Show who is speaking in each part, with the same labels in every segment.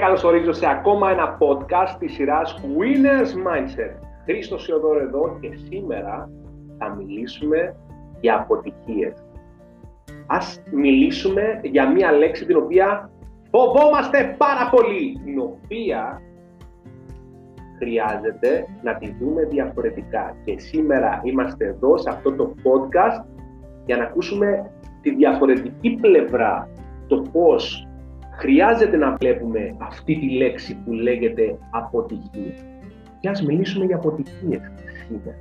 Speaker 1: καλωσορίζω σε ακόμα ένα podcast της σειράς Winners Mindset. Χρήστος Ιωδόρ εδώ και σήμερα θα μιλήσουμε για αποτυχίες. Ας μιλήσουμε για μία λέξη την οποία φοβόμαστε πάρα πολύ, την οποία χρειάζεται να τη δούμε διαφορετικά. Και σήμερα είμαστε εδώ σε αυτό το podcast για να ακούσουμε τη διαφορετική πλευρά, το πώς χρειάζεται να βλέπουμε αυτή τη λέξη που λέγεται αποτυχία. Και ας μιλήσουμε για αποτυχίες σήμερα.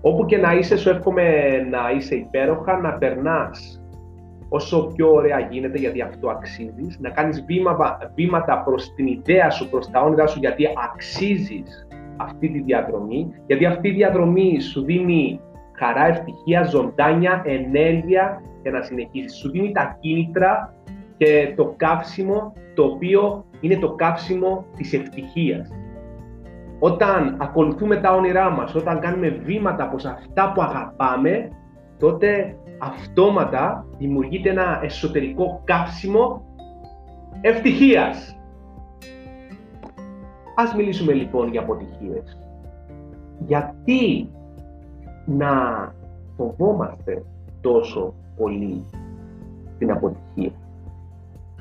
Speaker 1: Όπου και να είσαι, σου εύχομαι να είσαι υπέροχα, να περνάς όσο πιο ωραία γίνεται, γιατί αυτό αξίζεις, να κάνεις βήματα προς την ιδέα σου, προς τα όνειρά σου, γιατί αξίζεις αυτή τη διαδρομή, γιατί αυτή η διαδρομή σου δίνει χαρά, ευτυχία, ζωντάνια, ενέργεια για να συνεχίσεις. Σου δίνει τα κίνητρα και το καύσιμο το οποίο είναι το καύσιμο της ευτυχίας. Όταν ακολουθούμε τα όνειρά μας, όταν κάνουμε βήματα προς αυτά που αγαπάμε, τότε αυτόματα δημιουργείται ένα εσωτερικό καύσιμο ευτυχίας. Ας μιλήσουμε λοιπόν για αποτυχίες. Γιατί να φοβόμαστε τόσο πολύ την αποτυχία;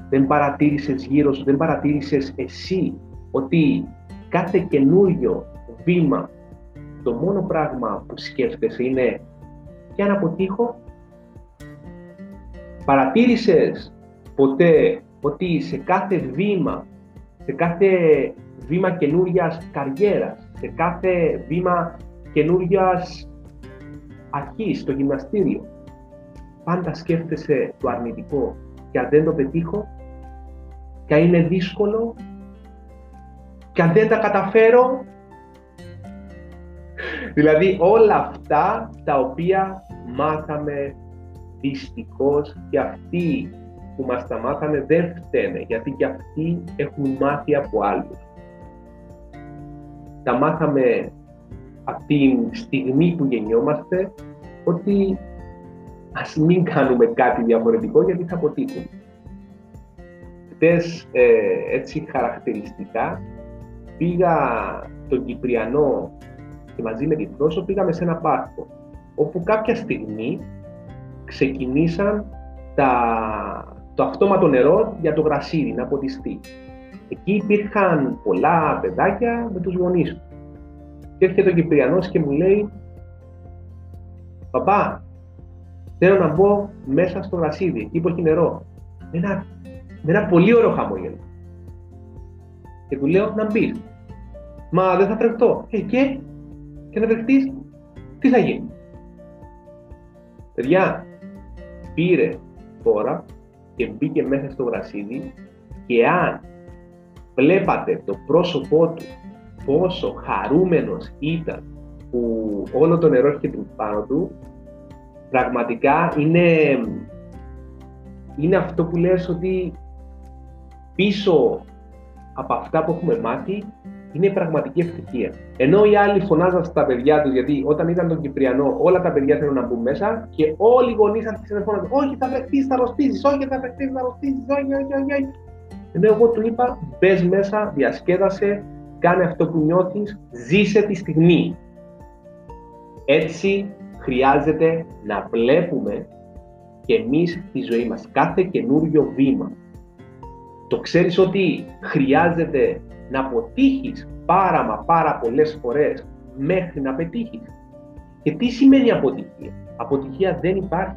Speaker 1: Δεν παρατήρησες γύρω σου, δεν παρατήρησες εσύ ότι κάθε καινούριο βήμα το μόνο πράγμα που σκέφτεσαι είναι και αν αποτύχω. Παρατήρησες ποτέ ότι σε κάθε βήμα, σε κάθε βήμα καινούριας καριέρας, σε κάθε βήμα καινούριας αρχής στο γυμναστήριο, πάντα σκέφτεσαι το αρνητικό και αν δεν το πετύχω, και αν είναι δύσκολο, και αν δεν τα καταφέρω, δηλαδή όλα αυτά τα οποία μάθαμε δυστυχώς και αυτοί που μας τα μάθανε δεν φταίνε, γιατί και αυτοί έχουν μάθει από άλλους. Τα μάθαμε από την στιγμή που γεννιόμαστε ότι ας μην κάνουμε κάτι διαφορετικό γιατί θα αποτύχουμε. Χτες, ε, έτσι χαρακτηριστικά, πήγα τον Κυπριανό και μαζί με την Φρόσο πήγαμε σε ένα πάρκο, όπου κάποια στιγμή ξεκινήσαν τα, το αυτόματο νερό για το γρασίδι να ποτιστεί. Εκεί υπήρχαν πολλά παιδάκια με τους γονείς τους. Και έρχεται ο Κυπριανός και μου λέει «Παπά, θέλω να μπω μέσα στο γρασίδι, εκεί που έχει νερό». Ένα, με ένα πολύ ωραίο χαμόγελο. Και του λέω να μπει. Μα δεν θα φρεχτώ. Ε, και, και να βρεχτείς, τι θα γίνει; Παιδιά, πήρε φόρα και μπήκε μέσα στο γρασίδι και αν βλέπατε το πρόσωπό του πόσο χαρούμενος ήταν που όλο το νερό έρχεται πάνω του, πραγματικά είναι, είναι αυτό που λες ότι πίσω από αυτά που έχουμε μάθει είναι η πραγματική ευτυχία. Ενώ οι άλλοι φωνάζαν στα παιδιά τους, γιατί όταν ήταν τον Κυπριανό, όλα τα παιδιά θέλουν να μπουν μέσα και όλοι οι γονείς άρχισαν να φωνάζουν: Όχι, θα βρεθείς, θα αρρωστήσεις, όχι, θα βρεθείς, θα αρρωστήσεις, όχι, όχι, όχι, όχι. Ενώ εγώ του είπα: Μπες μέσα, διασκέδασε, κάνε αυτό που νιώθεις, ζήσε τη στιγμή. Έτσι χρειάζεται να βλέπουμε και εμείς τη ζωή μας, κάθε καινούριο βήμα. Το ξέρεις ότι χρειάζεται να αποτύχεις πάρα μα πάρα πολλές φορές μέχρι να πετύχεις. Και τι σημαίνει αποτυχία; Αποτυχία δεν υπάρχει.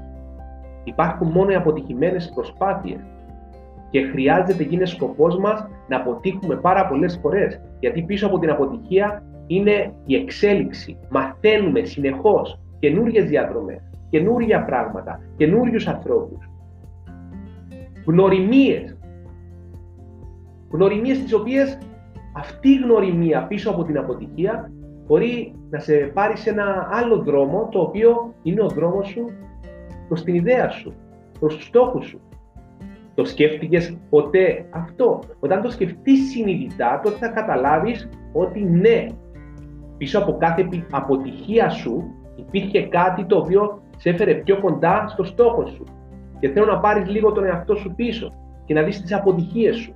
Speaker 1: Υπάρχουν μόνο οι αποτυχημένες προσπάθειες. Και χρειάζεται γίνει σκοπός μας να αποτύχουμε πάρα πολλές φορές. Γιατί πίσω από την αποτυχία είναι η εξέλιξη. Μαθαίνουμε συνεχώς καινούριε διαδρομές, καινούργια πράγματα, καινούριους ανθρώπους. Γνωριμίες. Γνωριμίες τις οποίες αυτή η γνωριμία πίσω από την αποτυχία μπορεί να σε πάρει σε ένα άλλο δρόμο, το οποίο είναι ο δρόμος σου προς την ιδέα σου, προς τους στόχους σου. Το σκέφτηκες ποτέ αυτό; Όταν το σκεφτείς συνειδητά, τότε θα καταλάβεις ότι ναι, πίσω από κάθε αποτυχία σου υπήρχε κάτι το οποίο σε έφερε πιο κοντά στο στόχο σου. Και θέλω να πάρεις λίγο τον εαυτό σου πίσω και να δεις τις αποτυχίες σου.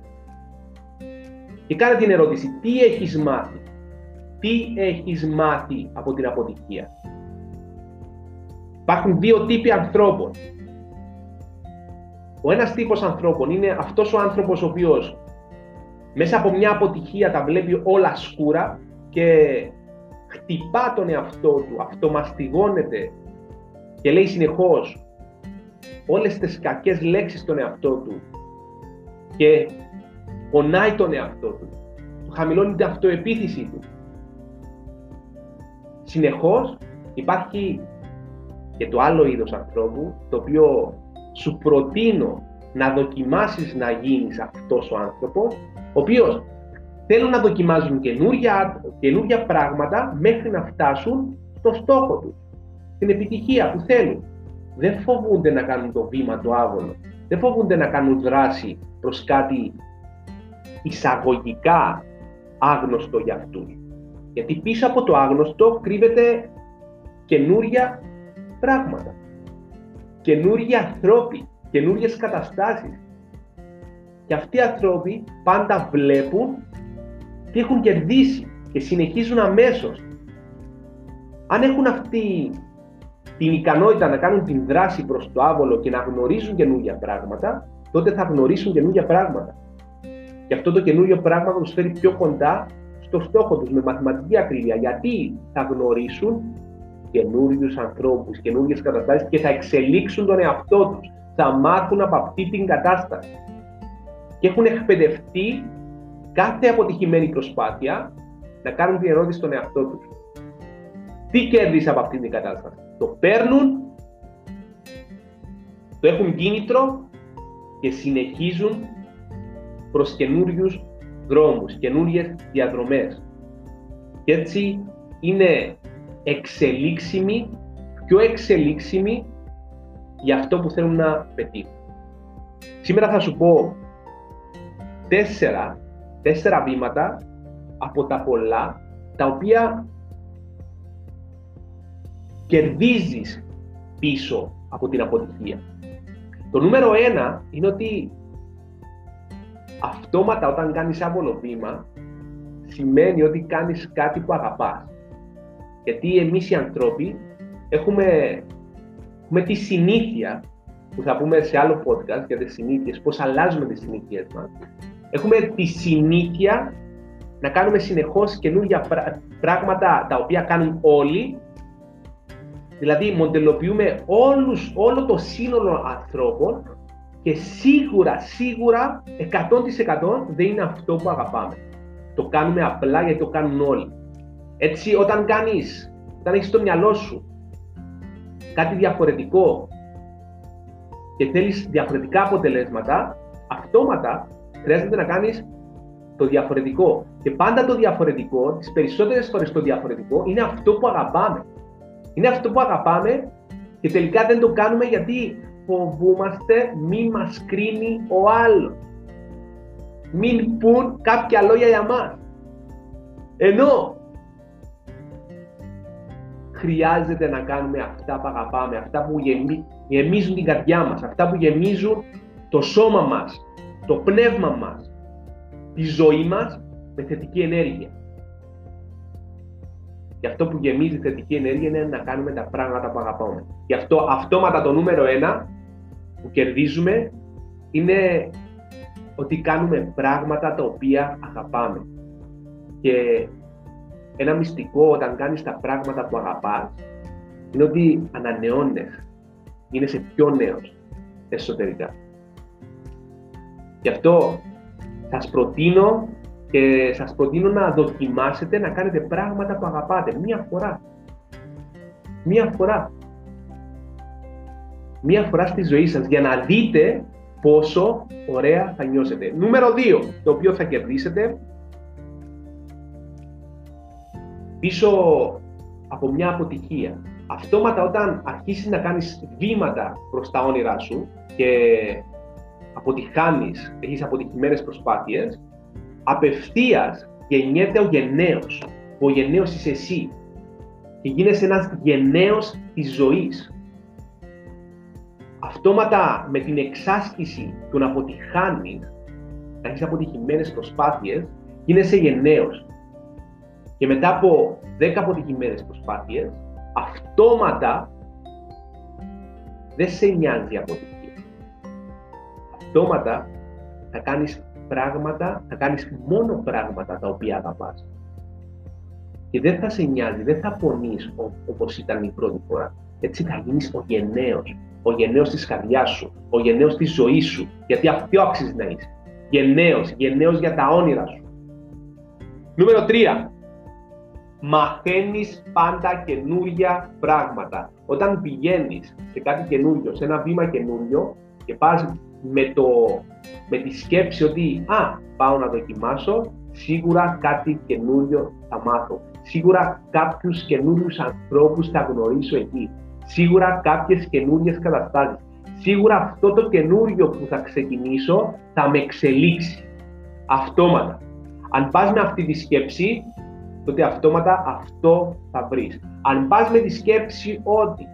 Speaker 1: Και κάνε την ερώτηση, τι έχεις μάθει; Τι έχεις μάθει από την αποτυχία; Υπάρχουν δύο τύποι ανθρώπων. Ο ένας τύπος ανθρώπων είναι αυτός ο άνθρωπος ο οποίος μέσα από μια αποτυχία τα βλέπει όλα σκούρα και χτυπά τον εαυτό του, αυτομαστιγώνεται και λέει συνεχώς όλες τις κακές λέξεις στον εαυτό του και πονάει τον εαυτό του, του χαμηλώνει την αυτοεπίθεση του. Συνεχώς υπάρχει και το άλλο είδος ανθρώπου, το οποίο σου προτείνω να δοκιμάσεις να γίνεις αυτός ο άνθρωπος, ο οποίος θέλουν να δοκιμάζουν καινούργια, καινούργια πράγματα μέχρι να φτάσουν στο στόχο τους, την επιτυχία που θέλουν. Δεν φοβούνται να κάνουν το βήμα το άβολο, δεν φοβούνται να κάνουν δράση προς κάτι εισαγωγικά άγνωστο για αυτούς. Γιατί πίσω από το άγνωστο κρύβεται καινούρια πράγματα, καινούργια ανθρώποι, καινούργιες καταστάσεις. Και αυτοί οι άνθρωποι πάντα βλέπουν τι έχουν κερδίσει και συνεχίζουν αμέσως. Αν έχουν αυτή την ικανότητα να κάνουν την δράση προς το άβολο και να γνωρίζουν καινούργια πράγματα, τότε θα γνωρίσουν καινούργια πράγματα. Και αυτό το καινούργιο πράγμα θα τους φέρει πιο κοντά στο στόχο τους με μαθηματική ακρίβεια. Γιατί θα γνωρίσουν καινούριους ανθρώπους, καινούριες καταστάσεις και θα εξελίξουν τον εαυτό τους. Θα μάθουν από αυτή την κατάσταση. Και έχουν εκπαιδευτεί κάθε αποτυχημένη προσπάθεια να κάνουν την ερώτηση στον εαυτό τους. Τι κέρδισα από αυτή την κατάσταση; Το παίρνουν, το έχουν κίνητρο και συνεχίζουν προς καινούριους δρόμους, καινούριες διαδρομές. Και έτσι είναι εξελίξιμοι, πιο εξελίξιμοι για αυτό που θέλουν να πετύχουν. Σήμερα θα σου πω τέσσερα, τέσσερα βήματα από τα πολλά τα οποία κερδίζεις πίσω από την αποτυχία. Το νούμερο ένα είναι ότι αυτόματα όταν κάνεις άβολο βήμα σημαίνει ότι κάνεις κάτι που αγαπάς. Γιατί εμείς οι ανθρώποι έχουμε, έχουμε τη συνήθεια, που θα πούμε σε άλλο podcast για τις συνήθειες, πώς αλλάζουμε τις συνήθειες μας. Έχουμε τη συνήθεια να κάνουμε συνεχώς καινούργια πράγματα τα οποία κάνουν όλοι, δηλαδή μοντελοποιούμε όλους, όλο το σύνολο ανθρώπων και σίγουρα, σίγουρα 100% δεν είναι αυτό που αγαπάμε. Το κάνουμε απλά γιατί το κάνουν όλοι. Έτσι, όταν κάνεις, όταν έχεις στο μυαλό σου κάτι διαφορετικό και θέλεις διαφορετικά αποτελέσματα, αυτόματα χρειάζεται να κάνεις το διαφορετικό. Και πάντα το διαφορετικό, τις περισσότερες φορές το διαφορετικό, είναι αυτό που αγαπάμε. Είναι αυτό που αγαπάμε και τελικά δεν το κάνουμε γιατί φοβούμαστε μη μας κρίνει ο άλλος. Μην πούν κάποια λόγια για μας. Ενώ χρειάζεται να κάνουμε αυτά που αγαπάμε, αυτά που γεμίζουν την καρδιά μας, αυτά που γεμίζουν το σώμα μας, το πνεύμα μας, τη ζωή μας με θετική ενέργεια. Και αυτό που γεμίζει θετική ενέργεια είναι να κάνουμε τα πράγματα που αγαπάμε. Γι' αυτό αυτόματα το νούμερο ένα που κερδίζουμε είναι ότι κάνουμε πράγματα τα οποία αγαπάμε. Και ένα μυστικό όταν κάνεις τα πράγματα που αγαπάς είναι ότι ανανεώνες, είναι σε πιο νέος εσωτερικά. Γι' αυτό σας προτείνω και σας προτείνω να δοκιμάσετε να κάνετε πράγματα που αγαπάτε μία φορά. Μία φορά. Μία φορά στη ζωή σας για να δείτε πόσο ωραία θα νιώσετε. Νούμερο 2, το οποίο θα κερδίσετε πίσω από μια αποτυχία. Αυτόματα όταν αρχίσεις να κάνεις βήματα προς τα όνειρά σου και αποτυχάνεις, έχεις αποτυχημένες προσπάθειες, απευθείας γεννιέται ο γενναίος. Ο γενναίος είσαι εσύ και γίνεσαι ένας γενναίος της ζωής. Αυτόματα με την εξάσκηση του να αποτυχάνεις, να έχεις αποτυχημένες προσπάθειες, γίνεσαι γενναίος και μετά από 10 αποτυχημένες προσπάθειες, αυτόματα δεν σε νοιάζει η αποτυχία. Αυτόματα θα κάνεις πράγματα, θα κάνεις μόνο πράγματα τα οποία αγαπάς. Και δεν θα σε νοιάζει, δεν θα πονείς όπως ήταν η πρώτη φορά. Έτσι θα γίνεις ο γενναίος, ο γενναίος της καρδιάς σου, ο γενναίος της ζωής σου, γιατί αυτό άξιζε να είσαι. Γενναίος, γενναίος για τα όνειρα σου. Νούμερο 3. Μαθαίνεις πάντα καινούρια πράγματα. Όταν πηγαίνεις σε κάτι καινούριο, σε ένα βήμα καινούριο και πας με, το, με τη σκέψη ότι «Α, πάω να δοκιμάσω», σίγουρα κάτι καινούριο θα μάθω. Σίγουρα κάποιους καινούριους ανθρώπους θα γνωρίσω εκεί. Σίγουρα κάποιες καινούριες καταστάσεις. Σίγουρα αυτό το καινούριο που θα ξεκινήσω θα με εξελίξει. Αυτόματα. Αν πας με αυτή τη σκέψη, τότε αυτόματα αυτό θα βρεις. Αν πας με τη σκέψη ότι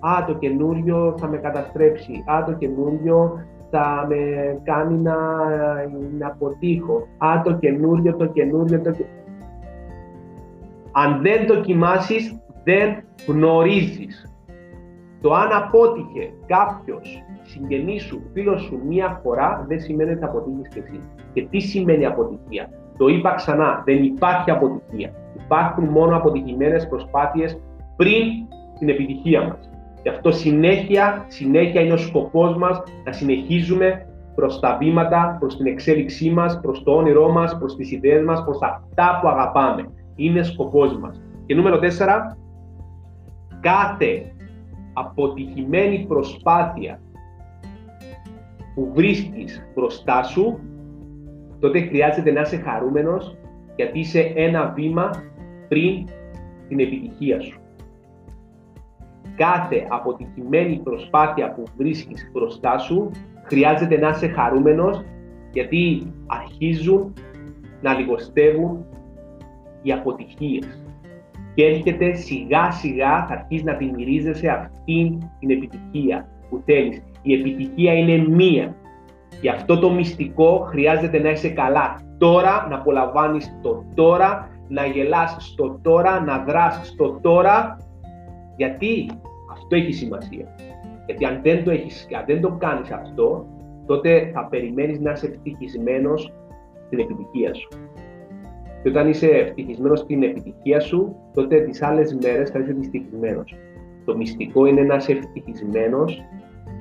Speaker 1: «Α, το καινούριο θα με καταστρέψει», «Α, το καινούριο θα με κάνει να, να αποτύχω», «Α, το καινούριο, το καινούριο, το Αν δεν δοκιμάσεις, δεν γνωρίζεις. Το αν απότυχε κάποιος συγγενή σου, φίλος σου μία φορά, δεν σημαίνει ότι θα αποτύχεις και εσύ. Και τι σημαίνει αποτυχία; Το είπα ξανά, δεν υπάρχει αποτυχία. Υπάρχουν μόνο αποτυχημένες προσπάθειες πριν την επιτυχία μας. Γι' αυτό συνέχεια, συνέχεια είναι ο σκοπός μας να συνεχίζουμε προς τα βήματα, προς την εξέλιξή μας, προς το όνειρό μας, προς τις ιδέες μας, προς αυτά που αγαπάμε. Είναι σκοπός μας. Και νούμερο 4, κάθε αποτυχημένη προσπάθεια που βρίσκεις μπροστά σου, τότε χρειάζεται να είσαι χαρούμενος γιατί είσαι ένα βήμα πριν την επιτυχία σου. Κάθε αποτυχημένη προσπάθεια που βρίσκεις μπροστά σου χρειάζεται να είσαι χαρούμενος γιατί αρχίζουν να λιγοστεύουν οι αποτυχίες και έρχεται σιγά σιγά θα αρχίσει να δημιουργίζεσαι αυτή την επιτυχία που θέλεις. Η επιτυχία είναι μία. Γι' αυτό το μυστικό χρειάζεται να είσαι καλά τώρα, να απολαμβάνεις το τώρα, να γελάς στο τώρα, να δράς στο τώρα. Γιατί αυτό έχει σημασία. Γιατί αν δεν το, έχεις, αν δεν το κάνεις αυτό, τότε θα περιμένεις να είσαι ευτυχισμένος στην επιτυχία σου. Και όταν είσαι ευτυχισμένος στην επιτυχία σου, τότε τις άλλες μέρες θα είσαι δυστυχισμένος. Το μυστικό είναι να είσαι ευτυχισμένος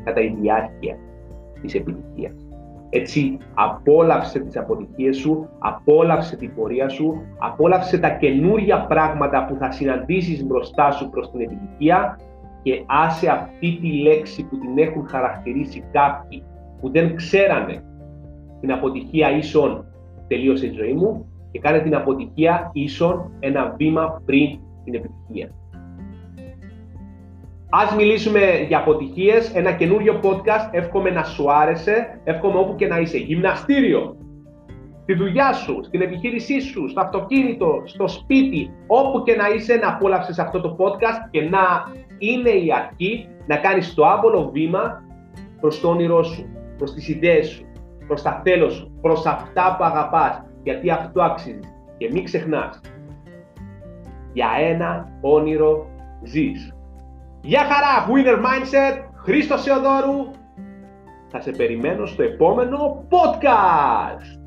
Speaker 1: κατά τη διάρκεια της επιτυχίας. Έτσι, απόλαυσε τις αποτυχίες σου, απόλαυσε την πορεία σου, απόλαυσε τα καινούργια πράγματα που θα συναντήσεις μπροστά σου προς την επιτυχία και άσε αυτή τη λέξη που την έχουν χαρακτηρίσει κάποιοι που δεν ξέρανε την αποτυχία ίσον τελείωσε η ζωή μου και κάνε την αποτυχία ίσον ένα βήμα πριν την επιτυχία. Ας μιλήσουμε για αποτυχίες, ένα καινούριο podcast, εύχομαι να σου άρεσε, εύχομαι όπου και να είσαι, γυμναστήριο, στη δουλειά σου, στην επιχείρησή σου, στο αυτοκίνητο, στο σπίτι, όπου και να είσαι να απόλαυσες αυτό το podcast και να είναι η αρχή να κάνεις το άβολο βήμα προς το όνειρό σου, προς τις ιδέες σου, προς τα θέλω σου, προς αυτά που αγαπάς, γιατί αυτό αξίζει. Και μην ξεχνάς, για ένα όνειρο ζεις. Γεια χαρά, Winner Mindset, Χρήστος Σεοδόρου. Θα σε περιμένω στο επόμενο podcast.